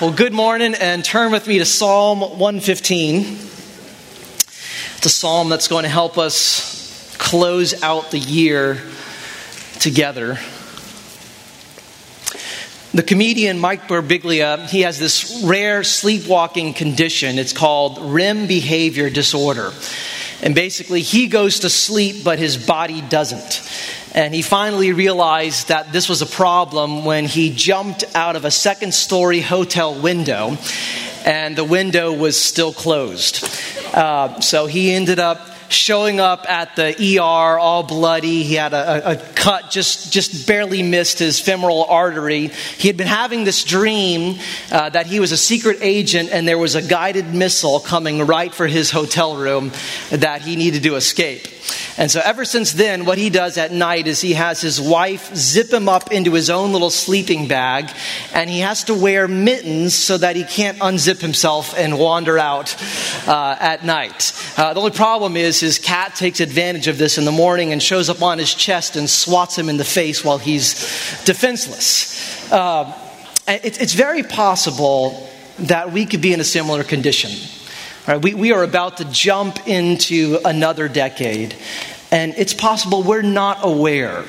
Well, good morning, and turn with me to Psalm 115. It's a psalm that's going to help us close out the year together. The comedian Mike Birbiglia, he has this rare sleepwalking condition. It's called REM behavior disorder. And basically, he goes to sleep, but his body doesn't. And he finally realized that this was a problem when he jumped out of a second story hotel window and the window was still closed. Uh, so he ended up showing up at the ER all bloody. He had a, a, cut, just, just barely missed his femoral artery. He had been having this dream uh, that he was a secret agent and there was a guided missile coming right for his hotel room that he needed to escape. And so, ever since then, what he does at night is he has his wife zip him up into his own little sleeping bag, and he has to wear mittens so that he can't unzip himself and wander out uh, at night. Uh, the only problem is his cat takes advantage of this in the morning and shows up on his chest and swats him in the face while he's defenseless. Uh, it, it's very possible that we could be in a similar condition. Right, we, we are about to jump into another decade, and it's possible we're not aware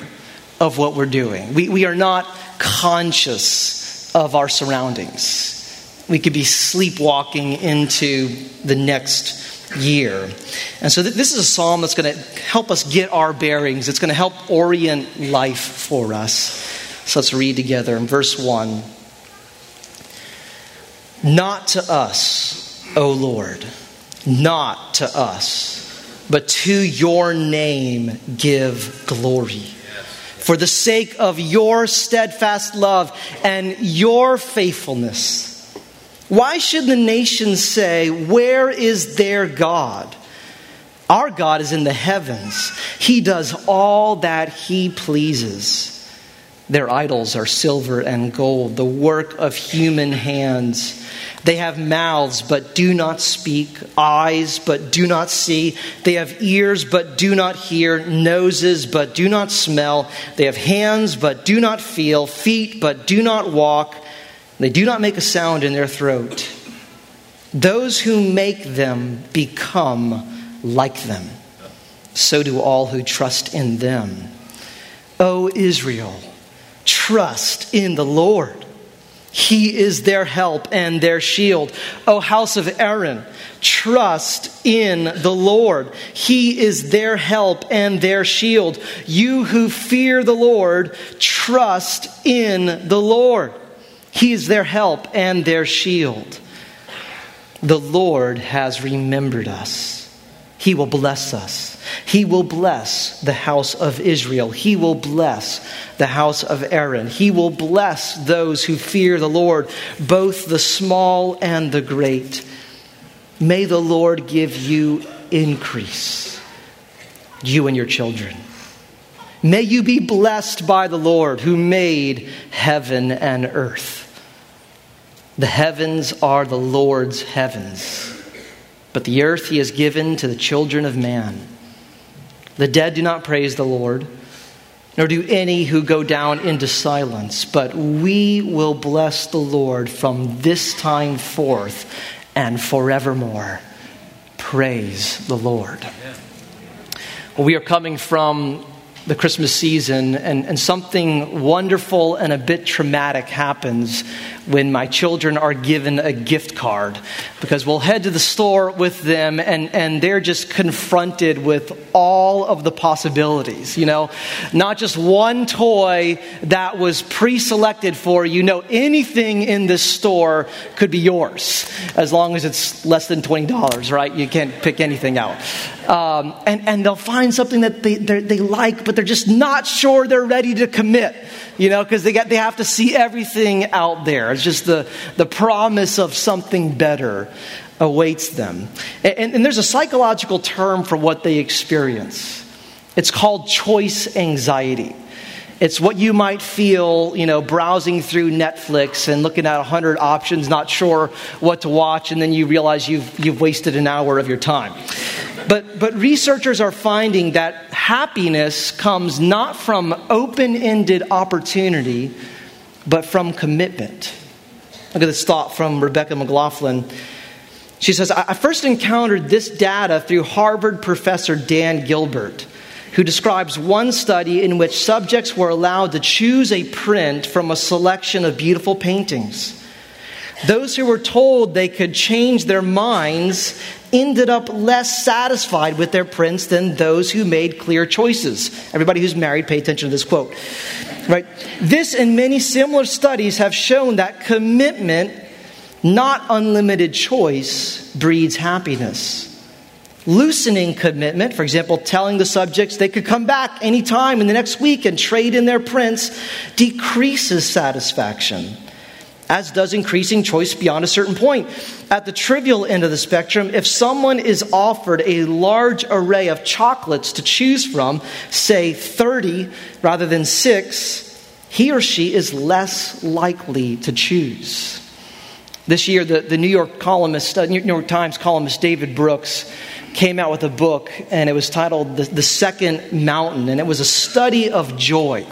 of what we're doing. We, we are not conscious of our surroundings. We could be sleepwalking into the next year. And so, th- this is a psalm that's going to help us get our bearings, it's going to help orient life for us. So, let's read together in verse 1. Not to us O Lord, not to us, but to your name give glory. For the sake of your steadfast love and your faithfulness. Why should the nations say, Where is their God? Our God is in the heavens. He does all that He pleases. Their idols are silver and gold, the work of human hands. They have mouths but do not speak, eyes but do not see. They have ears but do not hear, noses but do not smell. They have hands but do not feel, feet but do not walk. They do not make a sound in their throat. Those who make them become like them. So do all who trust in them. O Israel, trust in the Lord. He is their help and their shield. O house of Aaron, trust in the Lord. He is their help and their shield. You who fear the Lord, trust in the Lord. He is their help and their shield. The Lord has remembered us. He will bless us. He will bless the house of Israel. He will bless the house of Aaron. He will bless those who fear the Lord, both the small and the great. May the Lord give you increase, you and your children. May you be blessed by the Lord who made heaven and earth. The heavens are the Lord's heavens, but the earth he has given to the children of man. The dead do not praise the Lord, nor do any who go down into silence, but we will bless the Lord from this time forth and forevermore. Praise the Lord. Well, we are coming from the Christmas season, and, and something wonderful and a bit traumatic happens when my children are given a gift card because we'll head to the store with them and, and they're just confronted with all of the possibilities. You know, not just one toy that was pre selected for you. Know anything in this store could be yours as long as it's less than $20, right? You can't pick anything out. Um, and, and they'll find something that they, they like, but they're just not sure they're ready to commit you know, because they, they have to see everything out there. It's just the, the promise of something better awaits them. And, and there's a psychological term for what they experience it's called choice anxiety. It's what you might feel, you know, browsing through Netflix and looking at 100 options, not sure what to watch, and then you realize you've, you've wasted an hour of your time. But, but researchers are finding that happiness comes not from open ended opportunity, but from commitment. Look at this thought from Rebecca McLaughlin. She says, I first encountered this data through Harvard professor Dan Gilbert, who describes one study in which subjects were allowed to choose a print from a selection of beautiful paintings. Those who were told they could change their minds ended up less satisfied with their prints than those who made clear choices. Everybody who's married, pay attention to this quote. Right? This and many similar studies have shown that commitment, not unlimited choice, breeds happiness. Loosening commitment, for example, telling the subjects they could come back anytime in the next week and trade in their prints, decreases satisfaction as does increasing choice beyond a certain point. At the trivial end of the spectrum, if someone is offered a large array of chocolates to choose from, say 30 rather than 6, he or she is less likely to choose. This year, the, the New York columnist, uh, New York Times columnist David Brooks came out with a book, and it was titled The, the Second Mountain, and it was a study of joy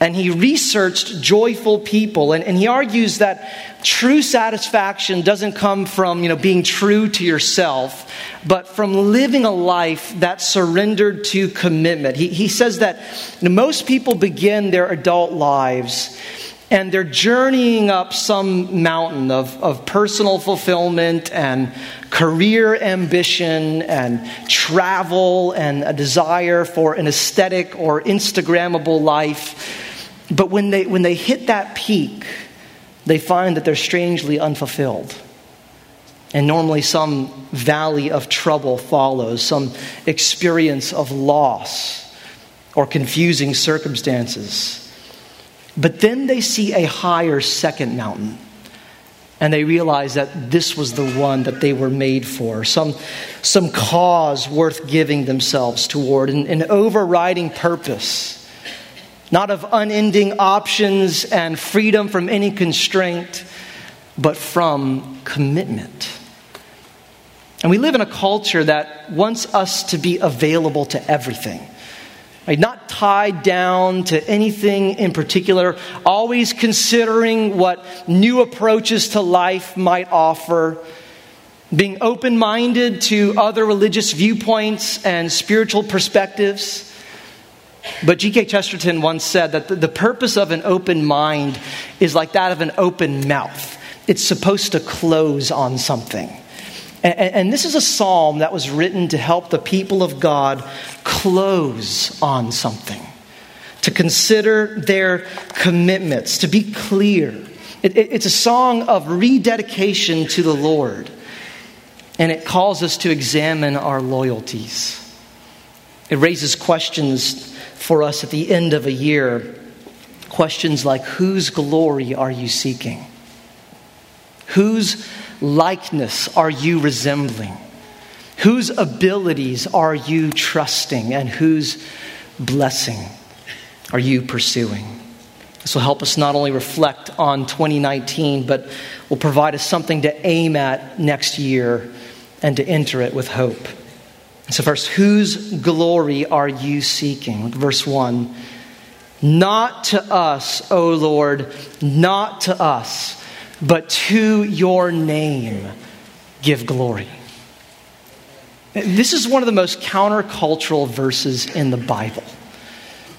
and he researched joyful people and, and, he argues that true satisfaction doesn't come from you know being true to yourself but from living a life that's surrendered to commitment he, he says that most people begin their adult lives and they're journeying up some mountain of, of personal fulfillment and career ambition and travel and a desire for an aesthetic or Instagrammable life. But when they, when they hit that peak, they find that they're strangely unfulfilled. And normally, some valley of trouble follows, some experience of loss or confusing circumstances. But then they see a higher second mountain, and they realize that this was the one that they were made for some, some cause worth giving themselves toward, an, an overriding purpose not of unending options and freedom from any constraint, but from commitment. And we live in a culture that wants us to be available to everything. Right? Not tied down to anything in particular, always considering what new approaches to life might offer, being open minded to other religious viewpoints and spiritual perspectives but G.K. Chesterton once said that the purpose of an open mind is like that of an open mouth. It's supposed to close on something. And, this is a psalm that was written to help the people of God close on something, to consider their commitments, to be clear. it's a song of rededication to the Lord, and it calls us to examine our loyalties. It raises questions for us at the end of a year questions like whose glory are you seeking? Whose likeness are you resembling? Whose abilities are you trusting? And whose blessing are you pursuing? This will help us not only reflect on 2019, but will provide us something to aim at next year and to enter it with hope. So, first, whose glory are you seeking? Verse 1 Not to us, O Lord, not to us, but to your name give glory. This is one of the most countercultural verses in the Bible.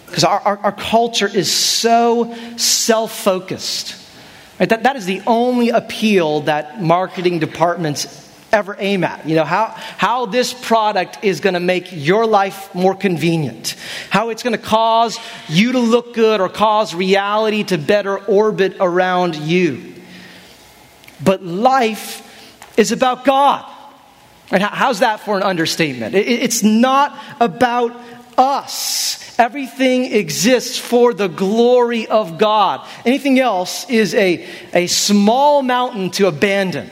Because our, our, our, culture is so self focused. Right? That, that is the only appeal that marketing departments ever aim at. You know, how, how this product is going to make your life more convenient, how it's going to cause you to look good or cause reality to better orbit around you. But life is about God. And how's that for an understatement? It's not about us. Everything exists for the glory of God. Anything else is a, a small mountain to abandon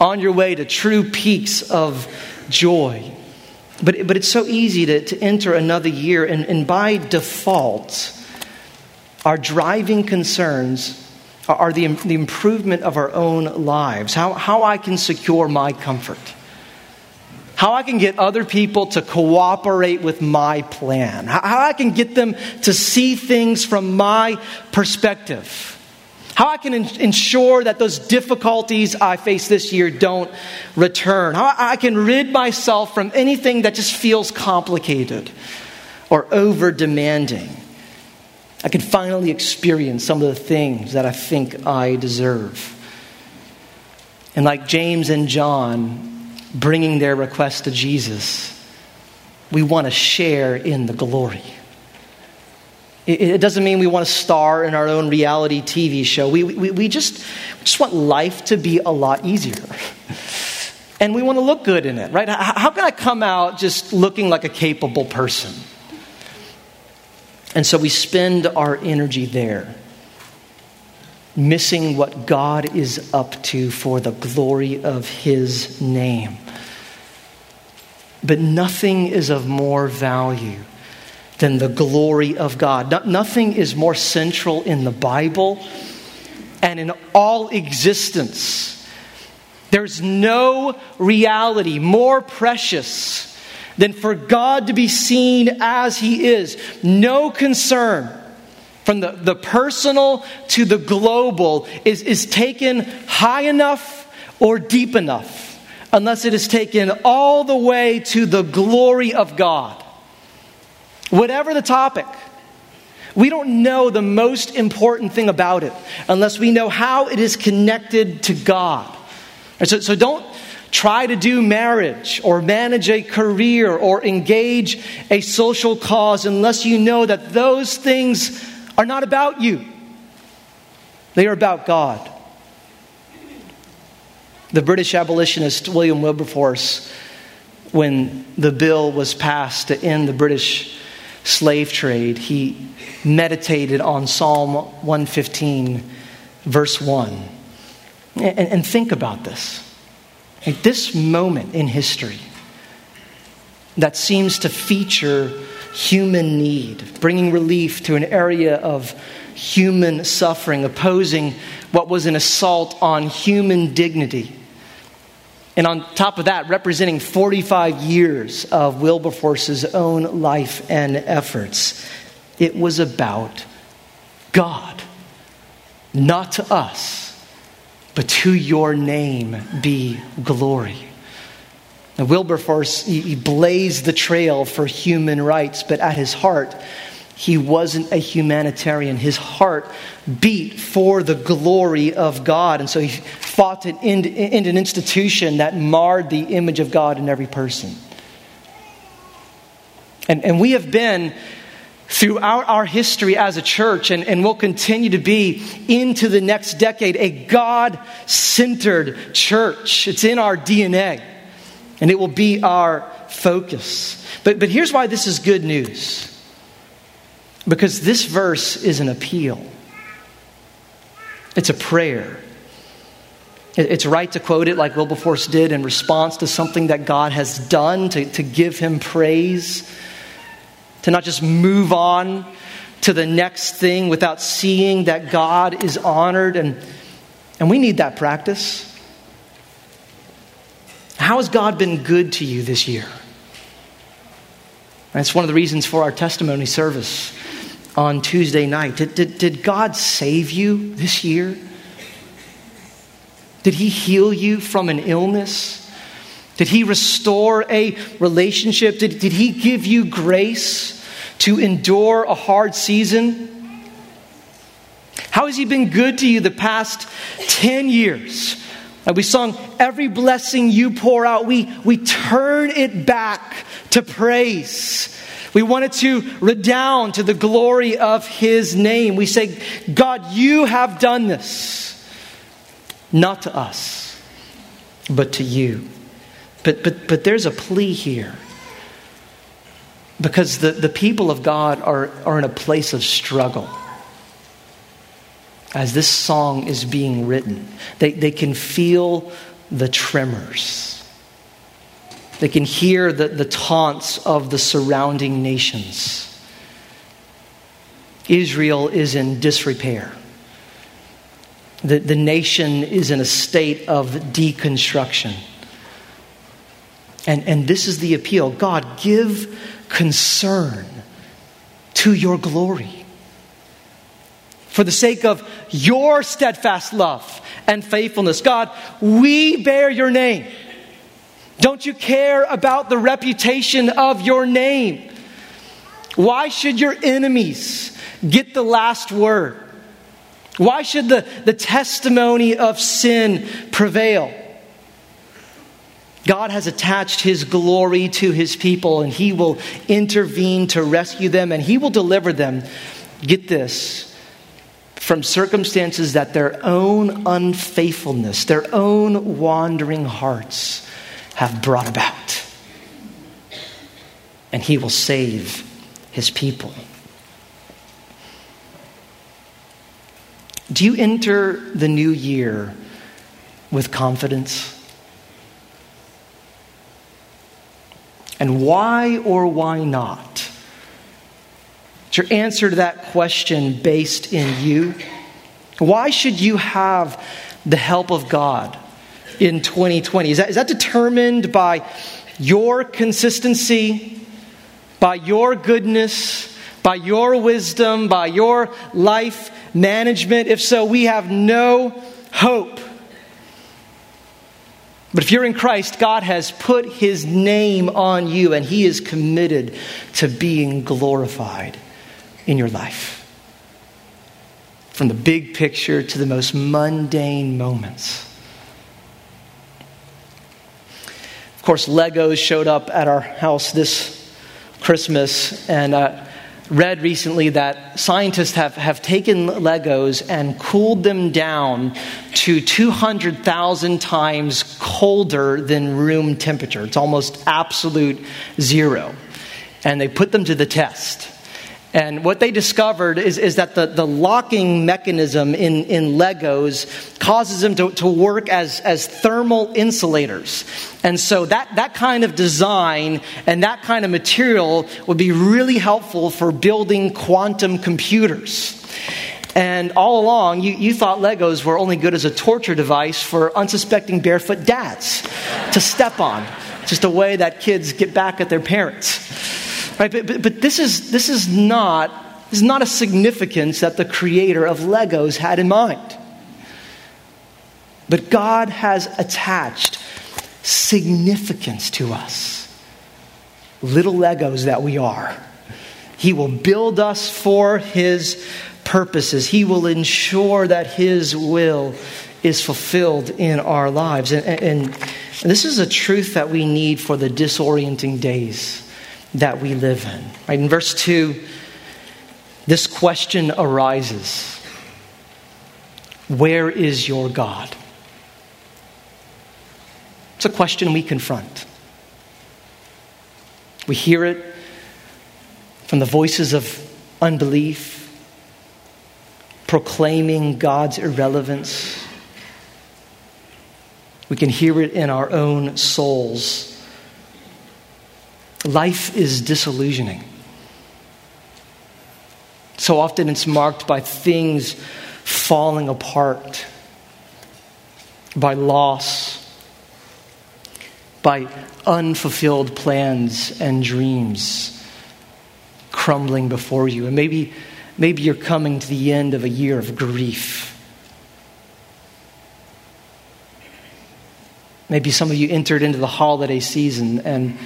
on your way to true peaks of joy. But, but it's so easy to, to enter another year, and, and by default, our driving concerns are the, the improvement of our own lives, how, how I can secure my comfort, how I can get other people to cooperate with my plan, how, how I can get them to see things from my perspective How I can ensure that those difficulties I face this year don't return. How I can rid myself from anything that just feels complicated or over demanding. I can finally experience some of the things that I think I deserve. And like James and John bringing their request to Jesus, we want to share in the glory. It doesn't mean we want to star in our own reality TV show. We, we, we just, just want life to be a lot easier. And we want to look good in it, right? How can I come out just looking like a capable person? And so we spend our energy there, missing what God is up to for the glory of His name. But nothing is of more value than the glory of God. No, nothing is more central in the Bible and in all existence. There's no reality more precious than for God to be seen as He is. No concern from the, the personal to the global is, is taken high enough or deep enough unless it is taken all the way to the glory of God. Whatever the topic, we don't know the most important thing about it unless we know how it is connected to God. So, so don't try to do marriage or manage a career or engage a social cause unless you know that those things are not about you. They are about God. The British abolitionist William Wilberforce, when the bill was passed to end the British slave trade, he meditated on Psalm 115, verse 1. And, and think about this. Like this moment in history that seems to feature human need, bringing relief to an area of human suffering, opposing what was an assault on human dignity and on top of that, representing 45 years of Wilberforce's own life and efforts, it was about God, not to us, but to your name be glory. Now, Wilberforce, he, blazed the trail for human rights, but at his heart, he wasn't a humanitarian. His heart beat for the glory of God. And so he fought to end, end an institution that marred the image of God in every person. And, and we have been throughout our history as a church and, and will continue to be into the next decade a God centered church. It's in our DNA and it will be our focus. But, but here's why this is good news because this verse is an appeal, it's a prayer. It's right to quote it like Wilberforce did in response to something that God has done, to, to give him praise, to not just move on to the next thing without seeing that God is honored. And, and we need that practice. How has God been good to you this year? That's one of the reasons for our testimony service on Tuesday night. Did, did, did God save you this year? Did He heal you from an illness? Did He restore a relationship? Did, did He give you grace to endure a hard season? How has He been good to you the past 10 years? And we sung, Every blessing you pour out, we, we turn it back to praise. We want it to redound to the glory of His name. We say, God, you have done this, not to us, but to you. But, but, but there's a plea here. Because the, the people of God are, are in a place of struggle. As this song is being written, they, they can feel the tremors they can hear the, the taunts of the surrounding nations. Israel is in disrepair. The, the nation is in a state of deconstruction. And, and this is the appeal God, give concern to your glory. for the sake of your steadfast love and faithfulness. God, we bear your name. Don't you care about the reputation of your name? Why should your enemies get the last word? Why should the, the testimony of sin prevail? God has attached his glory to his people, and he will intervene to rescue them, and he will deliver them. Get this from circumstances that their own unfaithfulness, their own wandering hearts have brought about. And he will save his people. Do you enter the new year with confidence? And why or why not? Is your answer to that question based in you? Why should you have the help of God in 2020? Is that, is that determined by your consistency, by your goodness, by your wisdom, by your life management? If so, we have no hope. But if you're in Christ, God has put his name on you and he is committed to being glorified in your life. From the big picture to the most mundane moments. Of course, Legos showed up at our house this Christmas, and uh, read recently that scientists have, have taken Legos and cooled them down to 200,000 times colder than room temperature. It's almost absolute zero. And they put them to the test. And what they discovered is, is that the, the locking mechanism in, in Legos causes them to, to work as, as thermal insulators. And so that, that kind of design and that kind of material would be really helpful for building quantum computers. And all along, you, you thought Legos were only good as a torture device for unsuspecting barefoot dads to step on. Just a way that kids get back at their parents. Right? But, but, but this, is, this, is not, this is not a significance that the creator of Legos had in mind. But God has attached significance to us. Little Legos that we are. He will build us for His purposes. He will ensure that His will is fulfilled in our lives. And, and, and, this is a truth that we need for the disorienting days that we live in. Right? In verse 2, this question arises Where is your God? It's a question we confront. We hear it from the voices of unbelief, proclaiming God's irrelevance. We can hear it in our own souls Life is disillusioning. So often it's marked by things falling apart, by loss, by unfulfilled plans and dreams crumbling before you. And maybe, maybe you're coming to the end of a year of grief. Maybe some of you entered into the holiday season and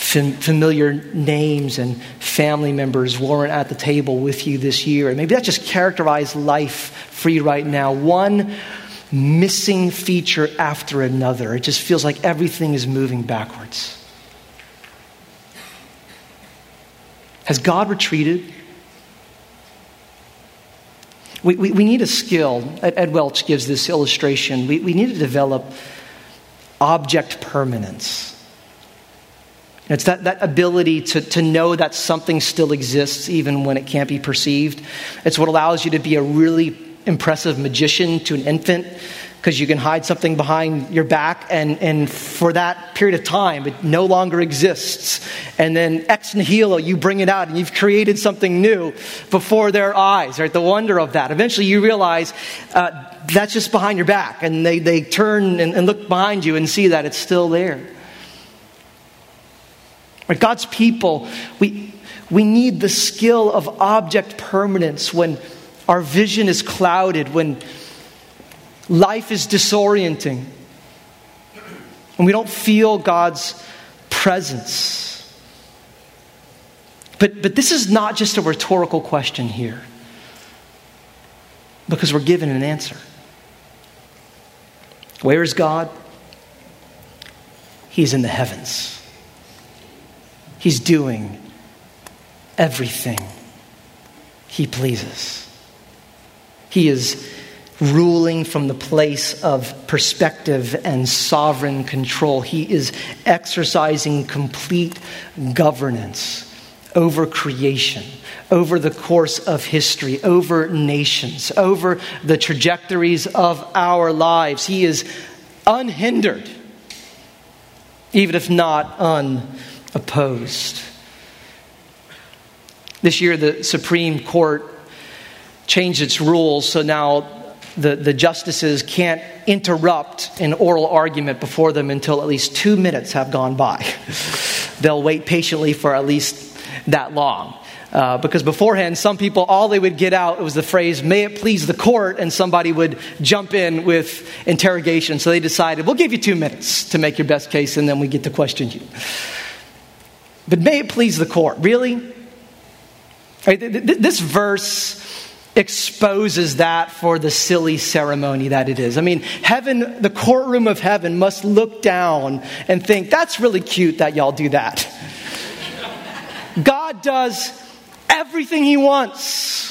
familiar names and family members weren't at the table with you this year. And maybe that just characterized life for you right now. One missing feature after another. It just feels like everything is moving backwards. Has God retreated? We, we, we need a skill. Ed Welch gives this illustration. We, we need to develop object permanence. It's that, that ability to, to know that something still exists even when it can't be perceived. It's what allows you to be a really impressive magician to an infant because you can hide something behind your back and, and for that period of time it no longer exists. And then ex nihilo, you bring it out and you've created something new before their eyes, right? The wonder of that. Eventually you realize uh, that's just behind your back and they, they turn and, and look behind you and see that it's still there. God's people, we, we need the skill of object permanence when our vision is clouded, when life is disorienting, and we don't feel God's presence. But, but this is not just a rhetorical question here, because we're given an answer. Where is God? He's in the heavens. He's doing everything He pleases. He is ruling from the place of perspective and sovereign control. He is exercising complete governance over creation, over the course of history, over nations, over the trajectories of our lives. He is unhindered, even if not unopposed. This year, the Supreme Court changed its rules, so now the, the justices can't interrupt an oral argument before them until at least two minutes have gone by. They'll wait patiently for at least that long. Uh, because beforehand, some people, all they would get out was the phrase, may it please the court, and somebody would jump in with interrogation. So they decided, we'll give you two minutes to make your best case, and then we get to question you. But may it please the court. Really? This verse exposes that for the silly ceremony that it is. I mean, heaven, the courtroom of heaven must look down and think, that's really cute that y'all do that. God does everything He wants.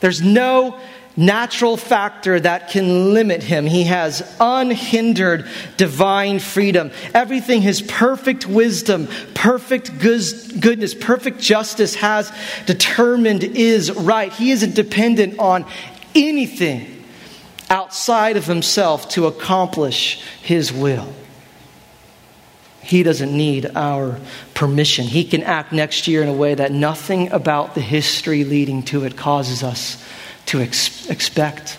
There's no natural factor that can limit him. He has unhindered divine freedom. Everything his perfect wisdom, perfect goodness, perfect justice has determined is right. He isn't dependent on anything outside of himself to accomplish his will. He doesn't need our permission. He can act next year in a way that nothing about the history leading to it causes us to ex- expect.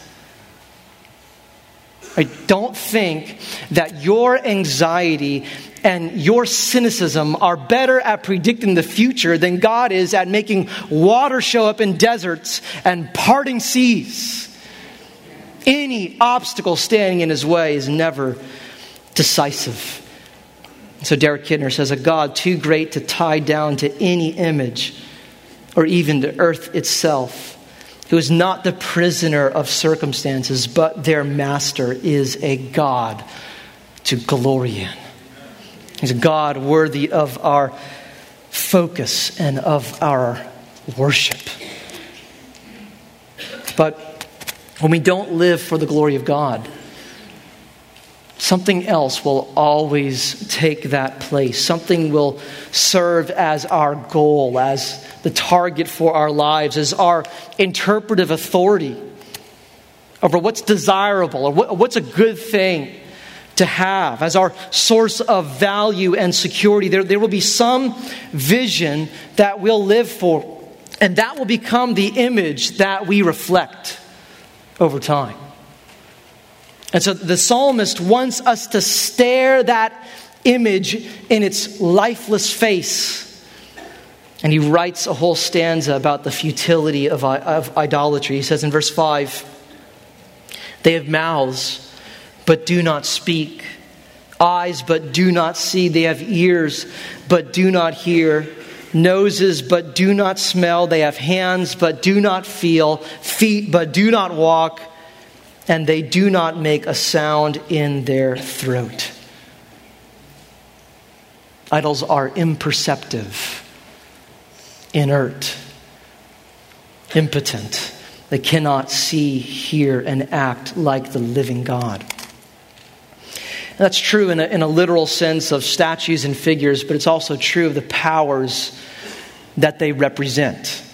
I don't think that your anxiety and your cynicism are better at predicting the future than God is at making water show up in deserts and parting seas. Any obstacle standing in his way is never decisive. So Derek Kidner says, A God too great to tie down to any image or even to earth itself, who is not the prisoner of circumstances, but their master, is a God to glory in. He's a God worthy of our focus and of our worship. But when we don't live for the glory of God, Something else will always take that place. Something will serve as our goal, as the target for our lives, as our interpretive authority over what's desirable or what's a good thing to have, as our source of value and security. There, there will be some vision that we'll live for, and that will become the image that we reflect over time. And so the psalmist wants us to stare that image in its lifeless face. And he writes a whole stanza about the futility of, of idolatry. He says in verse 5 They have mouths, but do not speak, eyes, but do not see. They have ears, but do not hear noses but do not smell. They have hands but do not feel, feet but do not walk, and they do not make a sound in their throat. Idols are imperceptive, inert, impotent. They cannot see, hear, and act like the living God. And that's true in a, in a literal sense of statues and figures, but it's also true of the powers that they represent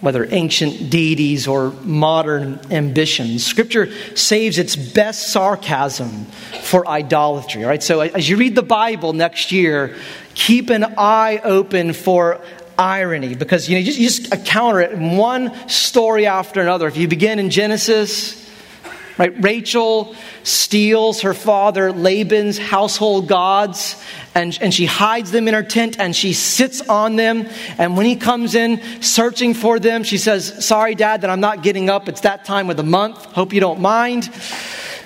whether ancient deities or modern ambitions. Scripture saves its best sarcasm for idolatry. right? so as you read the Bible next year, keep an eye open for irony because you know you just, you just counter it in one story after another. If you begin in Genesis, Right? Rachel steals her father Laban's household gods and, and she hides them in her tent and she sits on them. And when he comes in searching for them, she says, Sorry, dad, that I'm not getting up. It's that time of the month. Hope you don't mind.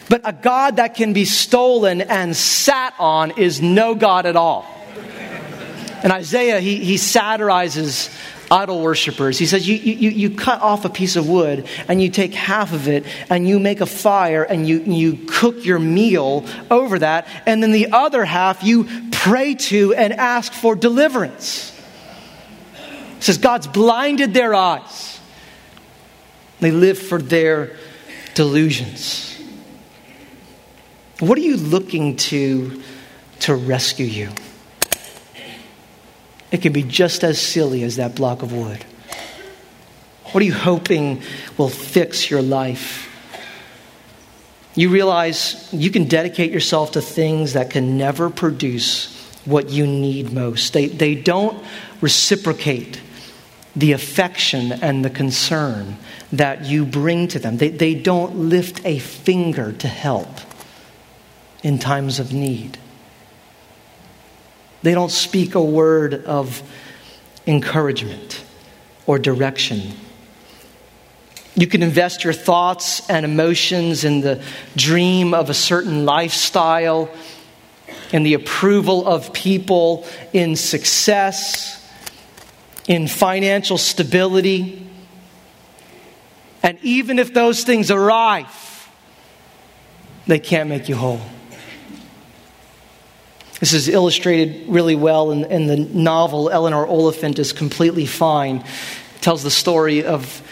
But a God that can be stolen and sat on is no God at all. And Isaiah, he, he satirizes idol worshippers. He says, you, you, you cut off a piece of wood and you take half of it and you make a fire and you, you cook your meal over that. And then the other half you pray to and ask for deliverance. He says, God's blinded their eyes. They live for their delusions. What are you looking to to rescue you? It can be just as silly as that block of wood. What are you hoping will fix your life? You realize you can dedicate yourself to things that can never produce what you need most. They, they don't reciprocate the affection and the concern that you bring to them, they, they don't lift a finger to help in times of need. They don't speak a word of encouragement or direction. You can invest your thoughts and emotions in the dream of a certain lifestyle, in the approval of people, in success, in financial stability. And even if those things arrive, they can't make you whole. This is illustrated really well in, in the novel Eleanor Oliphant is Completely Fine. It tells the story of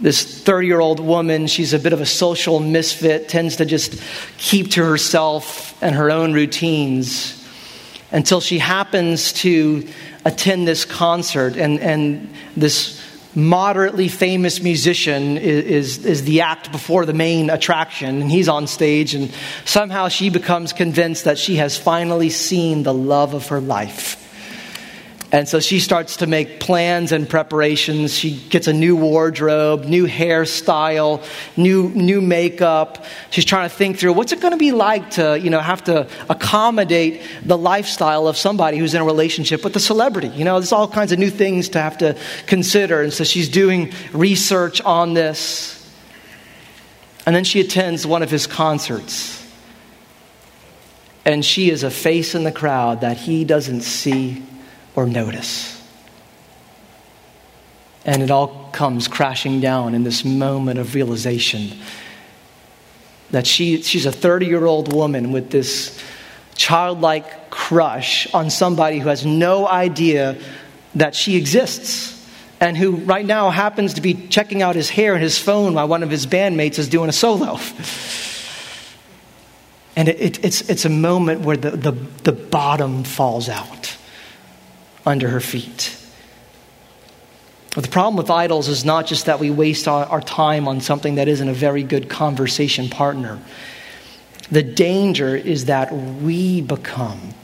this 30 year old woman. She's a bit of a social misfit, tends to just keep to herself and her own routines until she happens to attend this concert. And, and this moderately famous musician is, is, is, the act before the main attraction, and he's on stage, and somehow she becomes convinced that she has finally seen the love of her life. And so she starts to make plans and preparations. She gets a new wardrobe, new hairstyle, new, new makeup. She's trying to think through what's it going to be like to, you know, have to accommodate the lifestyle of somebody who's in a relationship with a celebrity. You know, there's all kinds of new things to have to consider. And so she's doing research on this. And then she attends one of his concerts. And she is a face in the crowd that he doesn't see or notice. And it all comes crashing down in this moment of realization that she, she's a 30 year old woman with this childlike crush on somebody who has no idea that she exists and who right now happens to be checking out his hair and his phone while one of his bandmates is doing a solo. And it, it, it's, it's a moment where the, the, the bottom falls out under her feet. But the problem with idols is not just that we waste our, time on something that isn't a very good conversation partner. The danger is that we become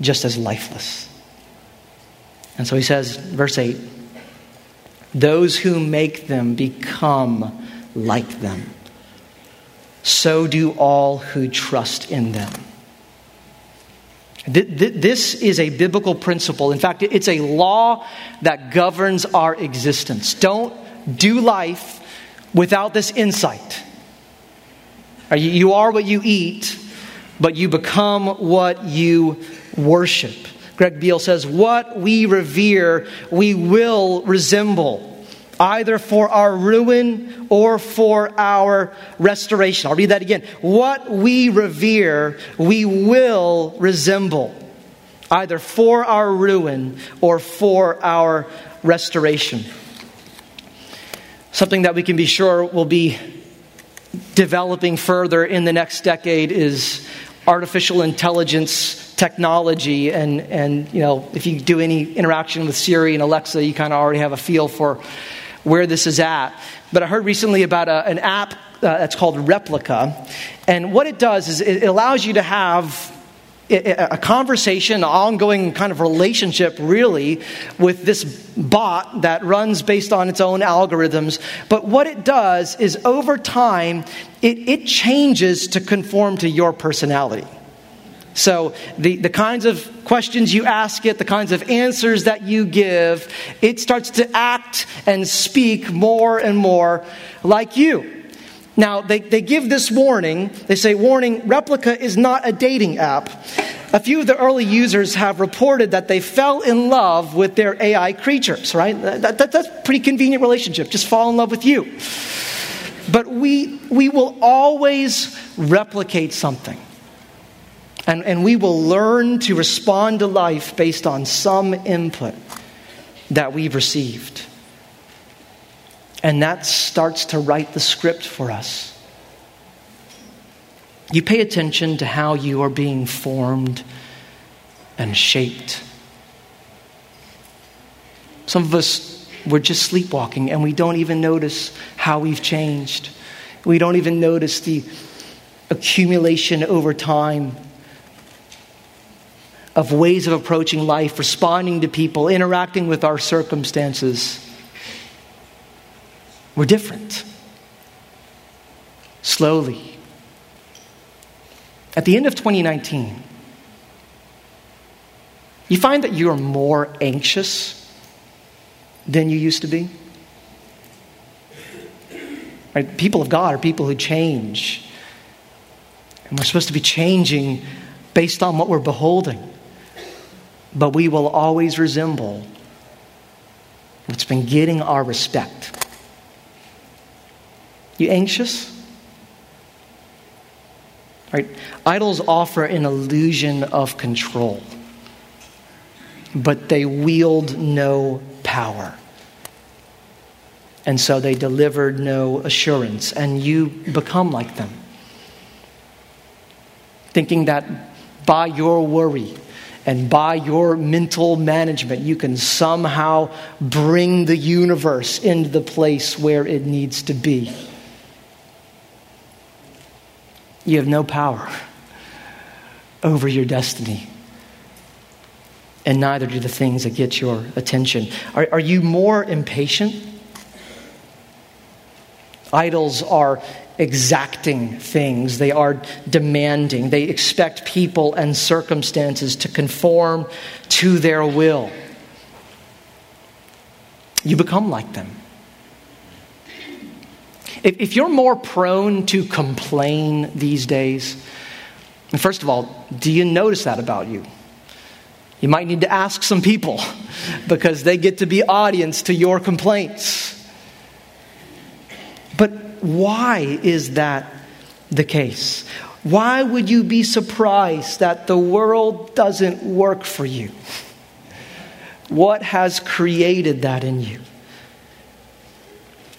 just as lifeless. And so he says, verse 8, those who make them become like them. So do all who trust in them. This is a biblical principle. In fact, it's a law that governs our existence. Don't do life without this insight. You are what you eat, but you become what you worship. Greg Beale says, What we revere, we will resemble either for our ruin or for our restoration. I'll read that again. What we revere, we will resemble, either for our ruin or for our restoration. Something that we can be sure will be developing further in the next decade is artificial intelligence technology and and you know if you do any interaction with Siri and Alexa you kind of already have a feel for where this is at. But I heard recently about a, an app uh, that's called Replika. And what it does is it allows you to have a conversation, an ongoing kind of relationship, really, with this bot that runs based on its own algorithms. But what it does is over time, it, it changes to conform to your personality. So, the, the kinds of questions you ask it, the kinds of answers that you give, it starts to act and speak more and more like you. Now, they, they give this warning. They say, Warning, Replika is not a dating app. A few of the early users have reported that they fell in love with their AI creatures, right? That, that, that's a pretty convenient relationship. Just fall in love with you. But we, we will always replicate something. And, and we will learn to respond to life based on some input that we've received. And that starts to write the script for us. You pay attention to how you are being formed and shaped. Some of us, we're just sleepwalking and we don't even notice how we've changed. We don't even notice the accumulation over time of ways of approaching life, responding to people, interacting with our circumstances. We're different. Slowly. At the end of 2019, you find that you are more anxious than you used to be. Right? People of God are people who change. And we're supposed to be changing based on what we're beholding. But we will always resemble what's been getting our respect. You anxious? Right? Idols offer an illusion of control, but they wield no power. And so they delivered no assurance, and you become like them. Thinking that by your worry and by your mental management, you can somehow bring the universe into the place where it needs to be. You have no power over your destiny. And neither do the things that get your attention. Are, are you more impatient? Idols are exacting things, they are demanding. They expect people and circumstances to conform to their will. You become like them. If, if you're more prone to complain these days, first of all, do you notice that about you? You might need to ask some people because they get to be audience to your complaints. Why is that the case? Why would you be surprised that the world doesn't work for you? What has created that in you?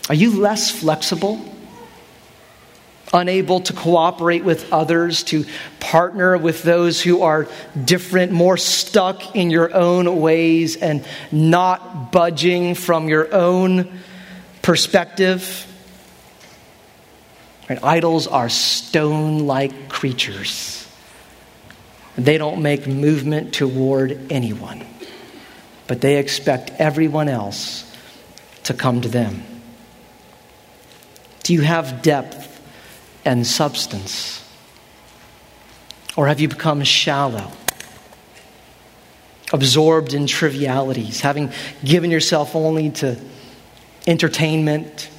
Are you less flexible? Unable to cooperate with others, to partner with those who are different, more stuck in your own ways and not budging from your own perspective? Right? Idols are stone like creatures. They don't make movement toward anyone, but they expect everyone else to come to them. Do you have depth and substance? Or have you become shallow, absorbed in trivialities, having given yourself only to entertainment,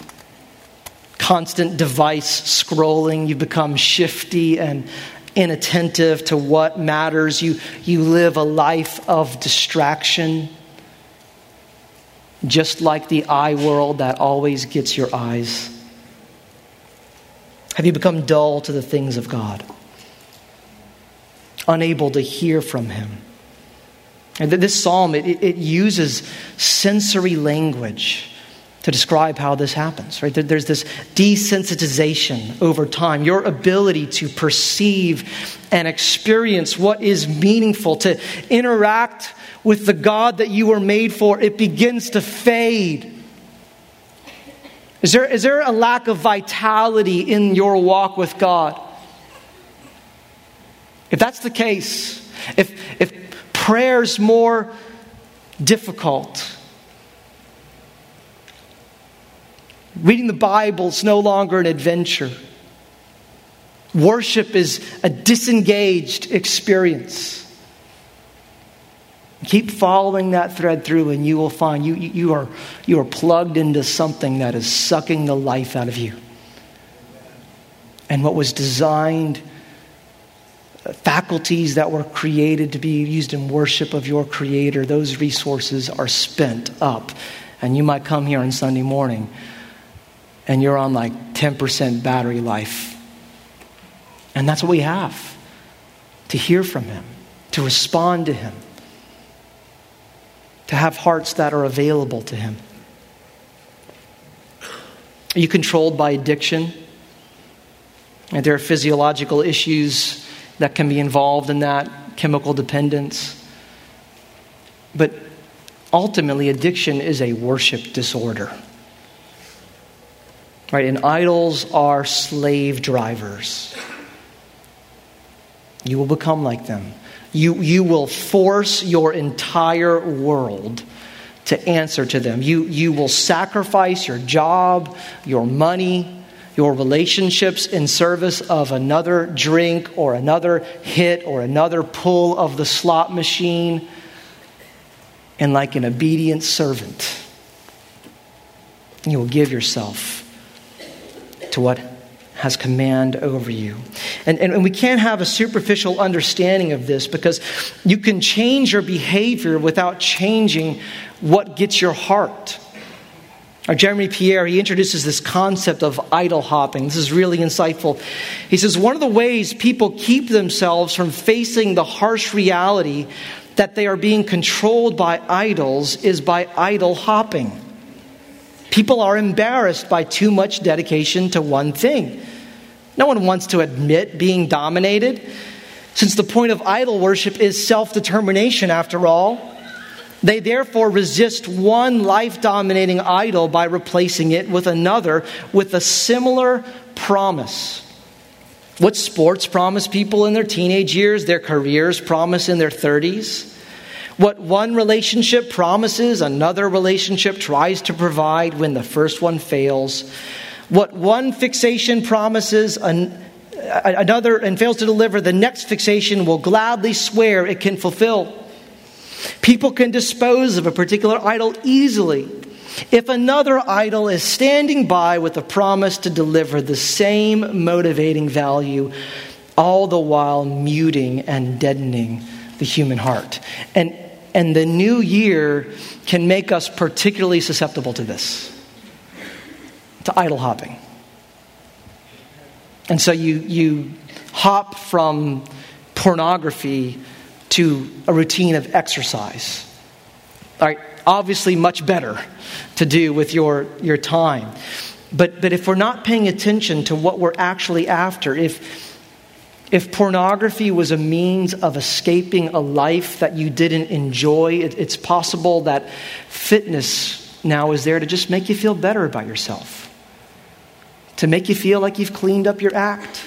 constant device scrolling? You've become shifty and inattentive to what matters. You, you live a life of distraction, just like the eye world that always gets your eyes. Have you become dull to the things of God? Unable to hear from Him? And this psalm, it, it uses sensory language to describe how this happens, right? There's this desensitization over time, your ability to perceive and experience what is meaningful, to interact with the God that you were made for, it begins to fade. Is there, is there a lack of vitality in your walk with God? If that's the case, if, if prayer's more difficult, reading the Bible is no longer an adventure. Worship is a disengaged experience. Keep following that thread through, and you will find you, you, are, you are plugged into something that is sucking the life out of you. And what was designed, uh, faculties that were created to be used in worship of your Creator, those resources are spent up. And you might come here on Sunday morning and you're on like 10% battery life. And that's what we have to hear from Him, to respond to Him to have hearts that are available to Him. Are you controlled by addiction? And there are physiological issues that can be involved in that, chemical dependence. But ultimately, addiction is a worship disorder. Right? And idols are slave drivers. You will become like them. You, you will force your entire world to answer to them. You, you will sacrifice your job, your money, your relationships in service of another drink or another hit or another pull of the slot machine. And like an obedient servant, you will give yourself to what has command over you. And, and, and, we can't have a superficial understanding of this because you can change your behavior without changing what gets your heart. Our Jeremy Pierre, he introduces this concept of idol hopping. This is really insightful. He says one of the ways people keep themselves from facing the harsh reality that they are being controlled by idols is by idol hopping. People are embarrassed by too much dedication to one thing. No one wants to admit being dominated, since the point of idol worship is self determination, after all. They therefore resist one life dominating idol by replacing it with another with a similar promise. What sports promise people in their teenage years, their careers promise in their 30s? What one relationship promises, another relationship tries to provide when the first one fails. What one fixation promises, an, another and fails to deliver, the next fixation will gladly swear it can fulfill. People can dispose of a particular idol easily if another idol is standing by with a promise to deliver the same motivating value, all the while muting and deadening the human heart. And, and the new year can make us particularly susceptible to this to idol hopping. And so you, you hop from pornography to a routine of exercise. All right, obviously, much better to do with your, your time. But, but if we're not paying attention to what we're actually after, if, if pornography was a means of escaping a life that you didn't enjoy, it, it's possible that fitness now is there to just make you feel better about yourself to make you feel like you've cleaned up your act.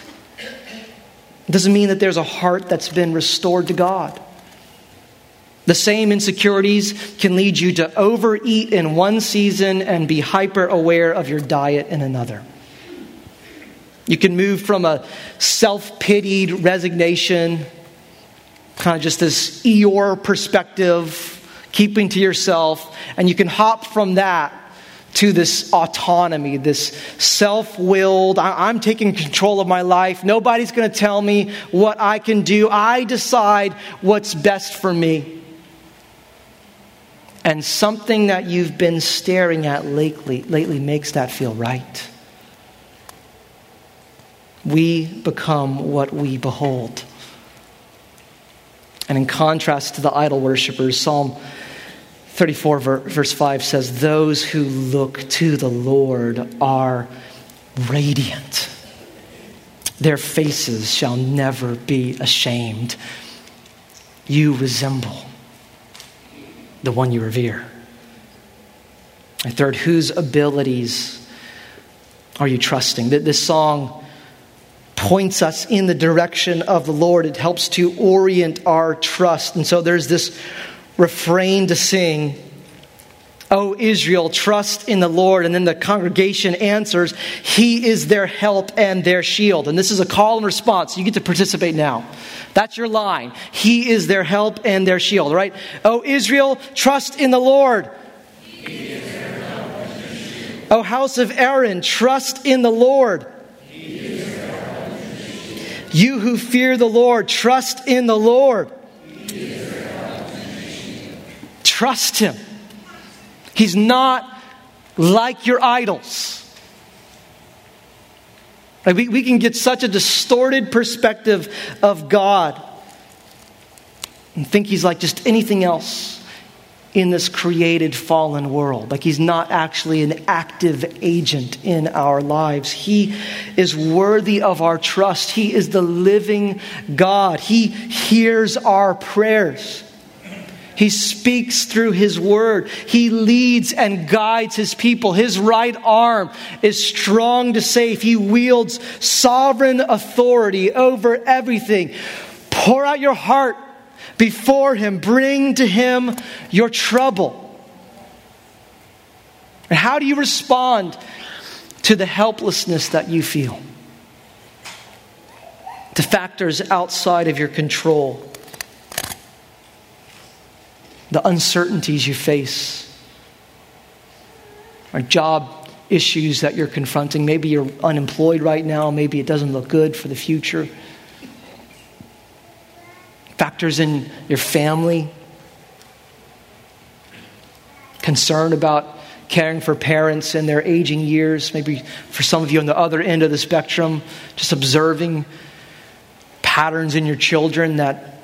It doesn't mean that there's a heart that's been restored to God. The same insecurities can lead you to overeat in one season and be hyper aware of your diet in another. You can move from a self pitied resignation, kind of just this Eeyore perspective, keeping to yourself, and you can hop from that to this autonomy, this self willed, I'm taking control of my life. Nobody's going to tell me what I can do. I decide what's best for me. And something that you've been staring at lately, lately makes that feel right. We become what we behold. And in contrast to the idol worshippers, Psalm 34, verse 5 says, Those who look to the Lord are radiant. Their faces shall never be ashamed. You resemble the one you revere. And third, whose abilities are you trusting? That This song points us in the direction of the Lord. It helps to orient our trust. And so there's this refrain to sing O Israel, trust in the Lord. And then the congregation answers, He is their help and their shield. And this is a call and response. You get to participate now. That's your line. He is their help and their shield, right? O Israel, trust in the Lord. O house of Aaron, trust in the Lord. You who fear the Lord, trust in the Lord. Trust Him. He's not like your idols. Like we, we can get such a distorted perspective of God and think He's like just anything else in this created fallen world. Like he's not actually an active agent in our lives. He is worthy of our trust. He is the living God. He hears our prayers. He speaks through His word. He leads and guides His people. His right arm is strong to save. He wields sovereign authority over everything. Pour out your heart before Him. Bring to Him your trouble. And how do you respond to the helplessness that you feel? To factors outside of your control? The uncertainties you face? Or job issues that you're confronting? Maybe you're unemployed right now, maybe it doesn't look good for the future factors in your family, concern about caring for parents in their aging years, maybe for some of you on the other end of the spectrum, just observing patterns in your children that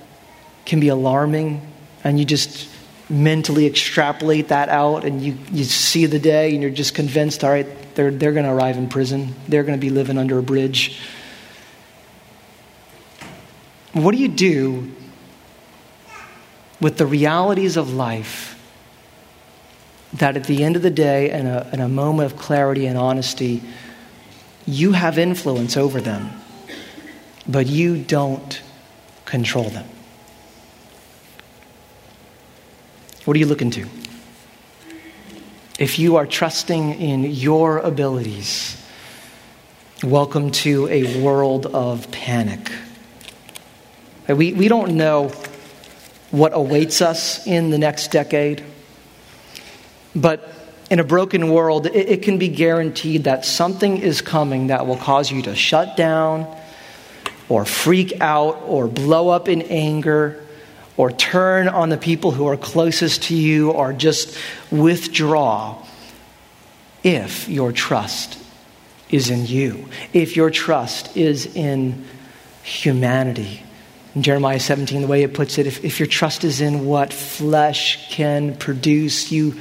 can be alarming, and you just mentally extrapolate that out and you, you see the day and you're just convinced, all right, they're, they're going to arrive in prison, they're going to be living under a bridge. What do you do with the realities of life that at the end of the day, in a, in a moment of clarity and honesty, you have influence over them, but you don't control them. What are you looking to? If you are trusting in your abilities, welcome to a world of panic. We, we don't know what awaits us in the next decade. But in a broken world, it, it, can be guaranteed that something is coming that will cause you to shut down or freak out or blow up in anger or turn on the people who are closest to you or just withdraw if your trust is in you, if your trust is in humanity in Jeremiah 17, the way it puts it, if, if your trust is in what flesh can produce, you,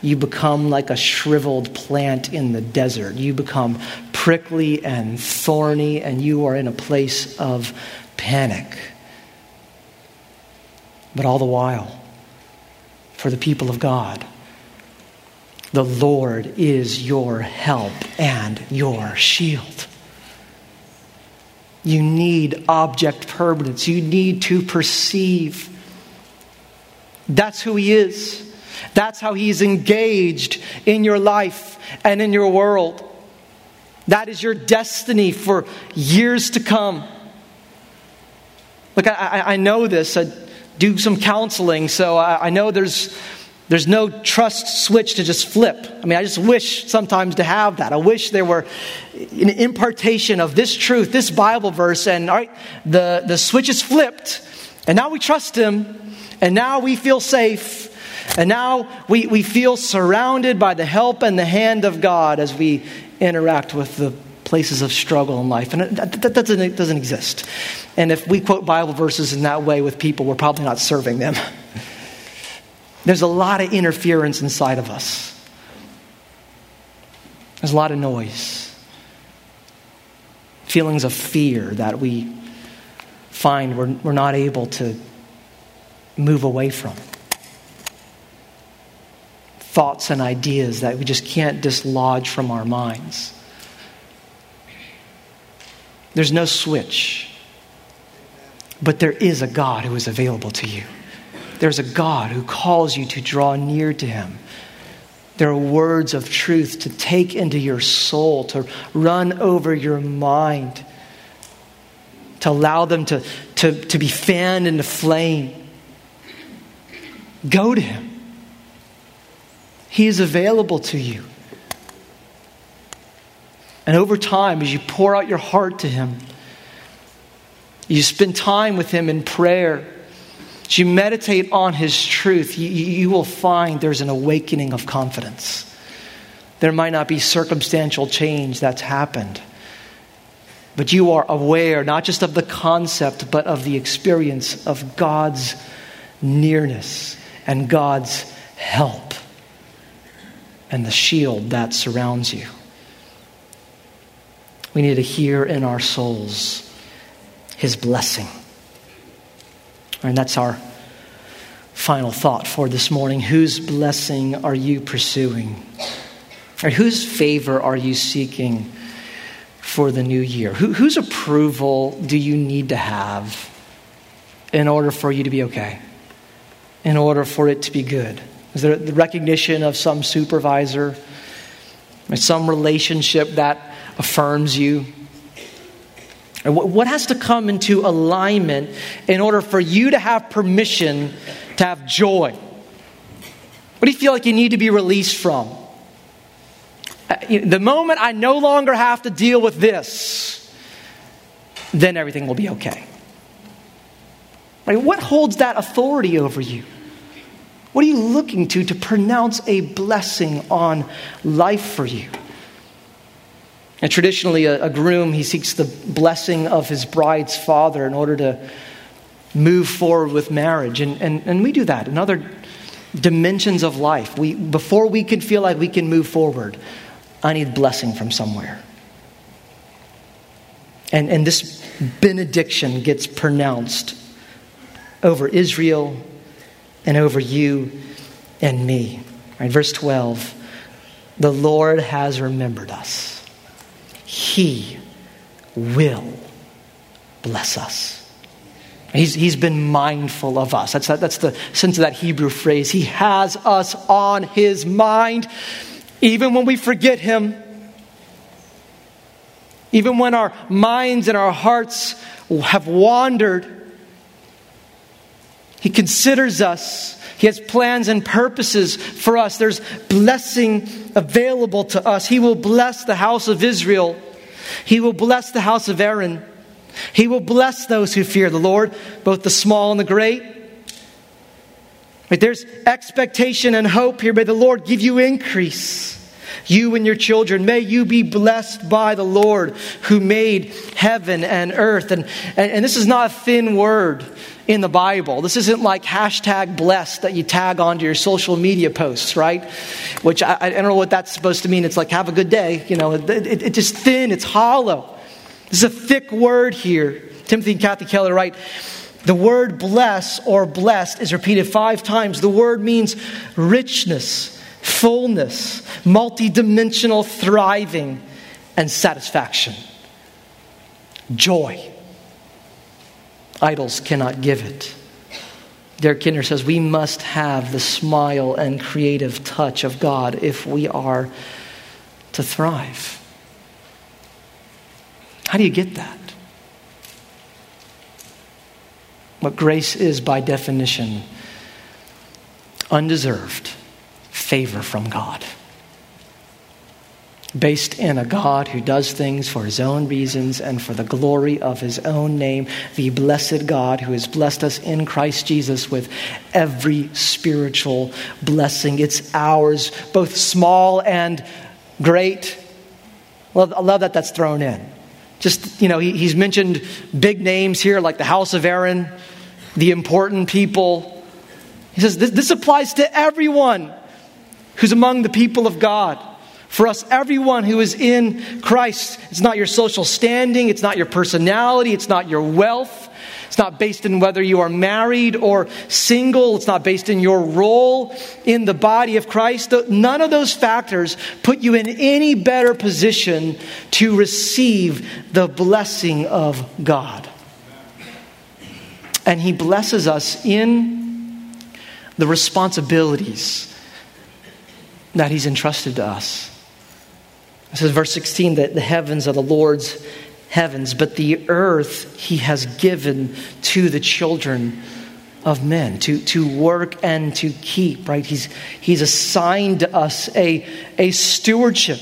you become like a shriveled plant in the desert. You become prickly and thorny, and you are in a place of panic. But all the while, for the people of God, the Lord is your help and your shield. You need object permanence. You need to perceive. That's who He is. That's how He's engaged in your life and in your world. That is your destiny for years to come. Look, I, I know this. I do some counseling, so I, I know there's there's no trust switch to just flip. I mean, I just wish sometimes to have that. I wish there were an impartation of this truth, this Bible verse, and all right, the, the switch is flipped, and now we trust Him, and now we feel safe, and now we, we feel surrounded by the help and the hand of God as we interact with the places of struggle in life. And that, that doesn't, doesn't exist. And if we quote Bible verses in that way with people, we're probably not serving them. There's a lot of interference inside of us, there's a lot of noise, feelings of fear that we find we're, we're not able to move away from. Thoughts and ideas that we just can't dislodge from our minds. There's no switch. But there is a God who is available to you. There's a God who calls you to draw near to him. There are words of truth to take into your soul, to run over your mind, to allow them to, to, to be fanned into flame. Go to him. He is available to you. And over time, as you pour out your heart to Him, you spend time with Him in prayer, as you meditate on His truth, you, you will find there's an awakening of confidence. There might not be circumstantial change that's happened, but you are aware not just of the concept, but of the experience of God's nearness and God's help and the shield that surrounds you. We need to hear in our souls his blessing. And that's our final thought for this morning. Whose blessing are you pursuing? Or whose favor are you seeking for the new year? Who, whose approval do you need to have in order for you to be okay? In order for it to be good? Is there the recognition of some supervisor, some relationship that affirms you? What has to come into alignment in order for you to have permission to have joy? What do you feel like you need to be released from? Uh, the moment I no longer have to deal with this, then everything will be okay. What holds that authority over you? What are you looking to to pronounce a blessing on life for you? And traditionally, a, a, groom, he seeks the blessing of his bride's father in order to move forward with marriage. And, and, and we do that in other dimensions of life. We, before we can feel like we can move forward, I need blessing from somewhere. And, and this benediction gets pronounced over Israel and over you and me. Right, verse 12 The Lord has remembered us. He will bless us. He's, he's been mindful of us. That's, that, that's the sense of that Hebrew phrase. He has us on his mind, even when we forget him, even when our minds and our hearts have wandered. He considers us. He has plans and purposes for us. There's blessing available to us. He will bless the house of Israel. He will bless the house of Aaron. He will bless those who fear the Lord, both the small and the great. Right, there's expectation and hope here. May the Lord give you increase. You and your children, may you be blessed by the Lord who made heaven and earth. And, and, and this is not a thin word in the Bible. This isn't like hashtag blessed that you tag onto your social media posts, right? Which I, I don't know what that's supposed to mean. It's like, have a good day. You know, it, it, it's just thin, it's hollow. This is a thick word here. Timothy and Kathy Keller write, the word bless or blessed is repeated five times. The word means richness, fullness, multidimensional thriving, and satisfaction. Joy. Idols cannot give it. Derek Kidner says we must have the smile and creative touch of God if we are to thrive. How do you get that? What grace is, by definition, undeserved favor from God based in a God who does things for his own reasons and for the glory of his own name, the blessed God who has blessed us in Christ Jesus with every spiritual blessing. It's ours, both small and great. Well, I love that that's thrown in. Just, you know, he, he's mentioned big names here like the house of Aaron, the important people. He says this, this applies to everyone who's among the people of God. For us, everyone who is in Christ, it's not your social standing, it's not your personality, it's not your wealth, It's not based in whether you are married or single. It's not based in your role in the body of Christ. None of those factors put you in any better position to receive the blessing of God. And He blesses us in the responsibilities that He's entrusted to us. It says, verse 16, that the heavens are the Lord's heavens, but the earth he has given to the children of men to, to work and to keep, right? He's, he's assigned to us a, a stewardship.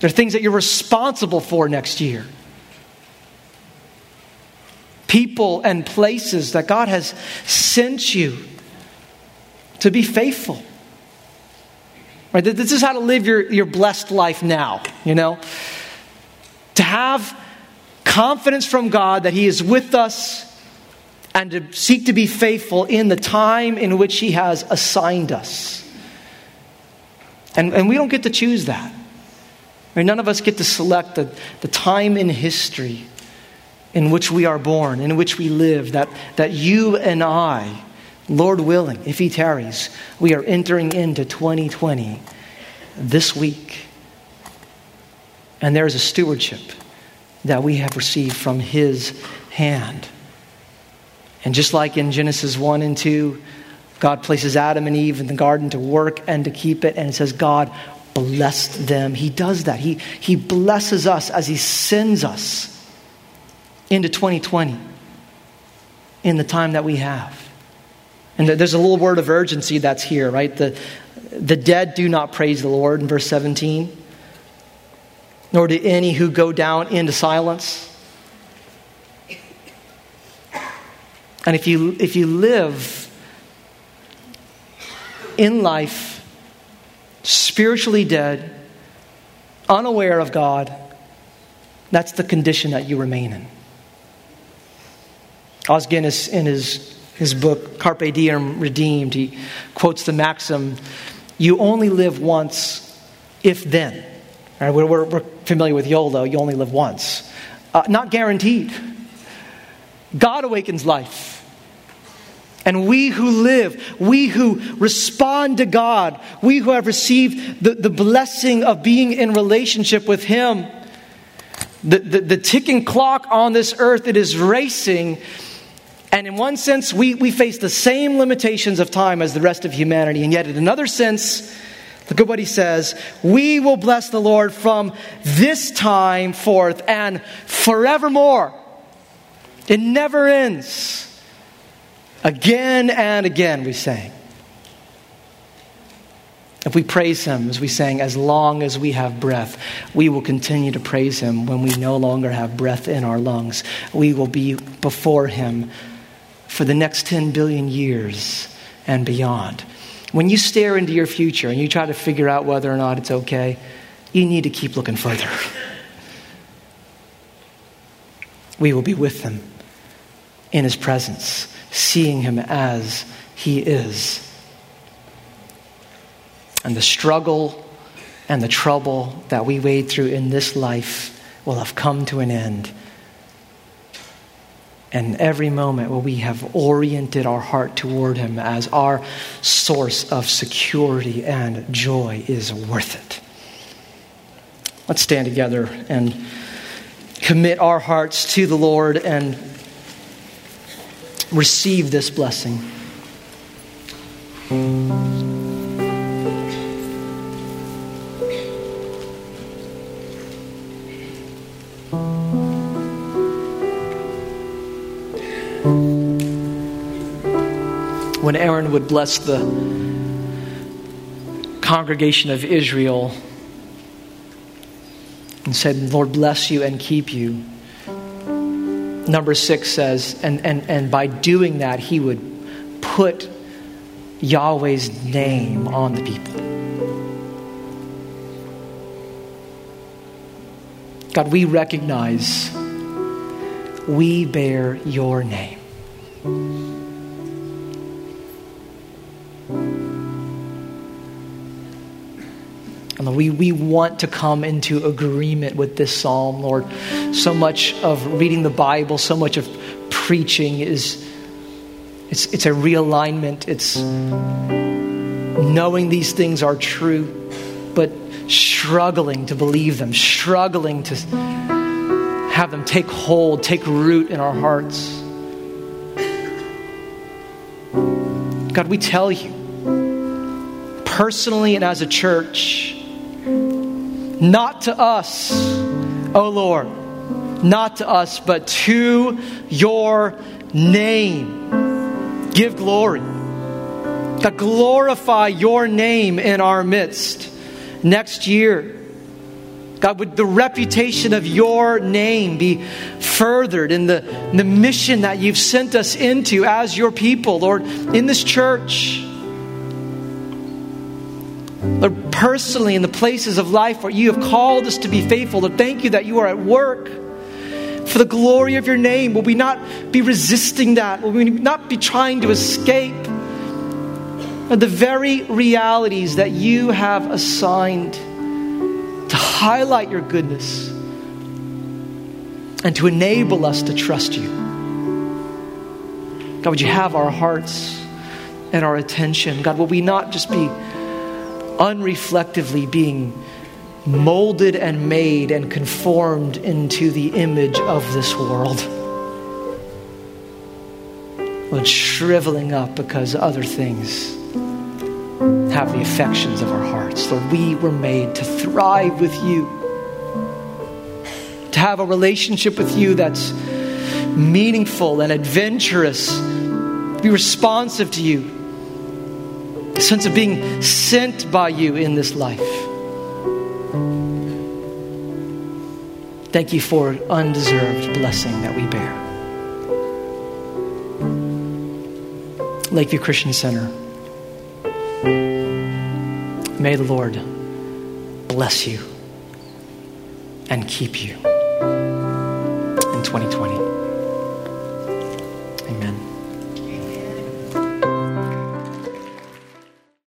There are things that you're responsible for next year. People and places that God has sent you to be faithful. Right? This is how to live your, your blessed life now, you know? To have confidence from God that He is with us and to seek to be faithful in the time in which He has assigned us. And, and we don't get to choose that. Right? None of us get to select the, the time in history in which we are born, in which we live, that, that you and I Lord willing, if He tarries, we are entering into 2020 this week. And there is a stewardship that we have received from His hand. And just like in Genesis 1 and 2, God places Adam and Eve in the garden to work and to keep it, and it says God blessed them. He does that. He, he blesses us as He sends us into 2020 in the time that we have. And there's a little word of urgency that's here, right? The, the dead do not praise the Lord in verse 17, nor do any who go down into silence. And if you, if you live in life spiritually dead, unaware of God, that's the condition that you remain in. Os Guinness, in his his book, Carpe Diem Redeemed, he quotes the maxim you only live once, if then. Right, we're, we're, familiar with YOLO, you only live once. Uh, not guaranteed. God awakens life. And we who live, we who respond to God, we who have received the, the blessing of being in relationship with Him, the, the, the ticking clock on this earth, it is racing and in one sense, we, we face the same limitations of time as the rest of humanity. And yet, in another sense, look at what he says we will bless the Lord from this time forth and forevermore. It never ends. Again and again, we sang. If we praise Him, as we sang, as long as we have breath, we will continue to praise Him when we no longer have breath in our lungs. We will be before Him for the next 10 billion years and beyond. When you stare into your future and you try to figure out whether or not it's okay, you need to keep looking further. we will be with him in his presence, seeing him as he is. And the struggle and the trouble that we wade through in this life will have come to an end and every moment where we have oriented our heart toward Him as our source of security and joy is worth it. Let's stand together and commit our hearts to the Lord and receive this blessing. When Aaron would bless the congregation of Israel and said, Lord, bless you and keep you. Number six says, and, and, and by doing that, he would put Yahweh's name on the people. God, we recognize we bear your name. We, we want to come into agreement with this psalm, Lord. So much of reading the Bible, so much of preaching is it's, it's a realignment. It's knowing these things are true, but struggling to believe them, struggling to have them take hold, take root in our hearts. God, we tell you, personally and as a church, not to us, O Lord, not to us, but to your name. Give glory. God, glorify your name in our midst next year. God, would the reputation of your name be furthered in the, in the mission that you've sent us into as your people, Lord, in this church. Lord, personally, in the places of life where you have called us to be faithful, Lord, thank you that you are at work for the glory of your name. Will we not be resisting that? Will we not be trying to escape the very realities that you have assigned to highlight your goodness and to enable us to trust you? God, would you have our hearts and our attention? God, will we not just be unreflectively being molded and made and conformed into the image of this world. But shriveling up because other things have the affections of our hearts. Lord, we were made to thrive with you, to have a relationship with you that's meaningful and adventurous, be responsive to you, a sense of being sent by you in this life. Thank you for undeserved blessing that we bear. Lakeview Christian Center. May the Lord bless you and keep you in 2020. Amen.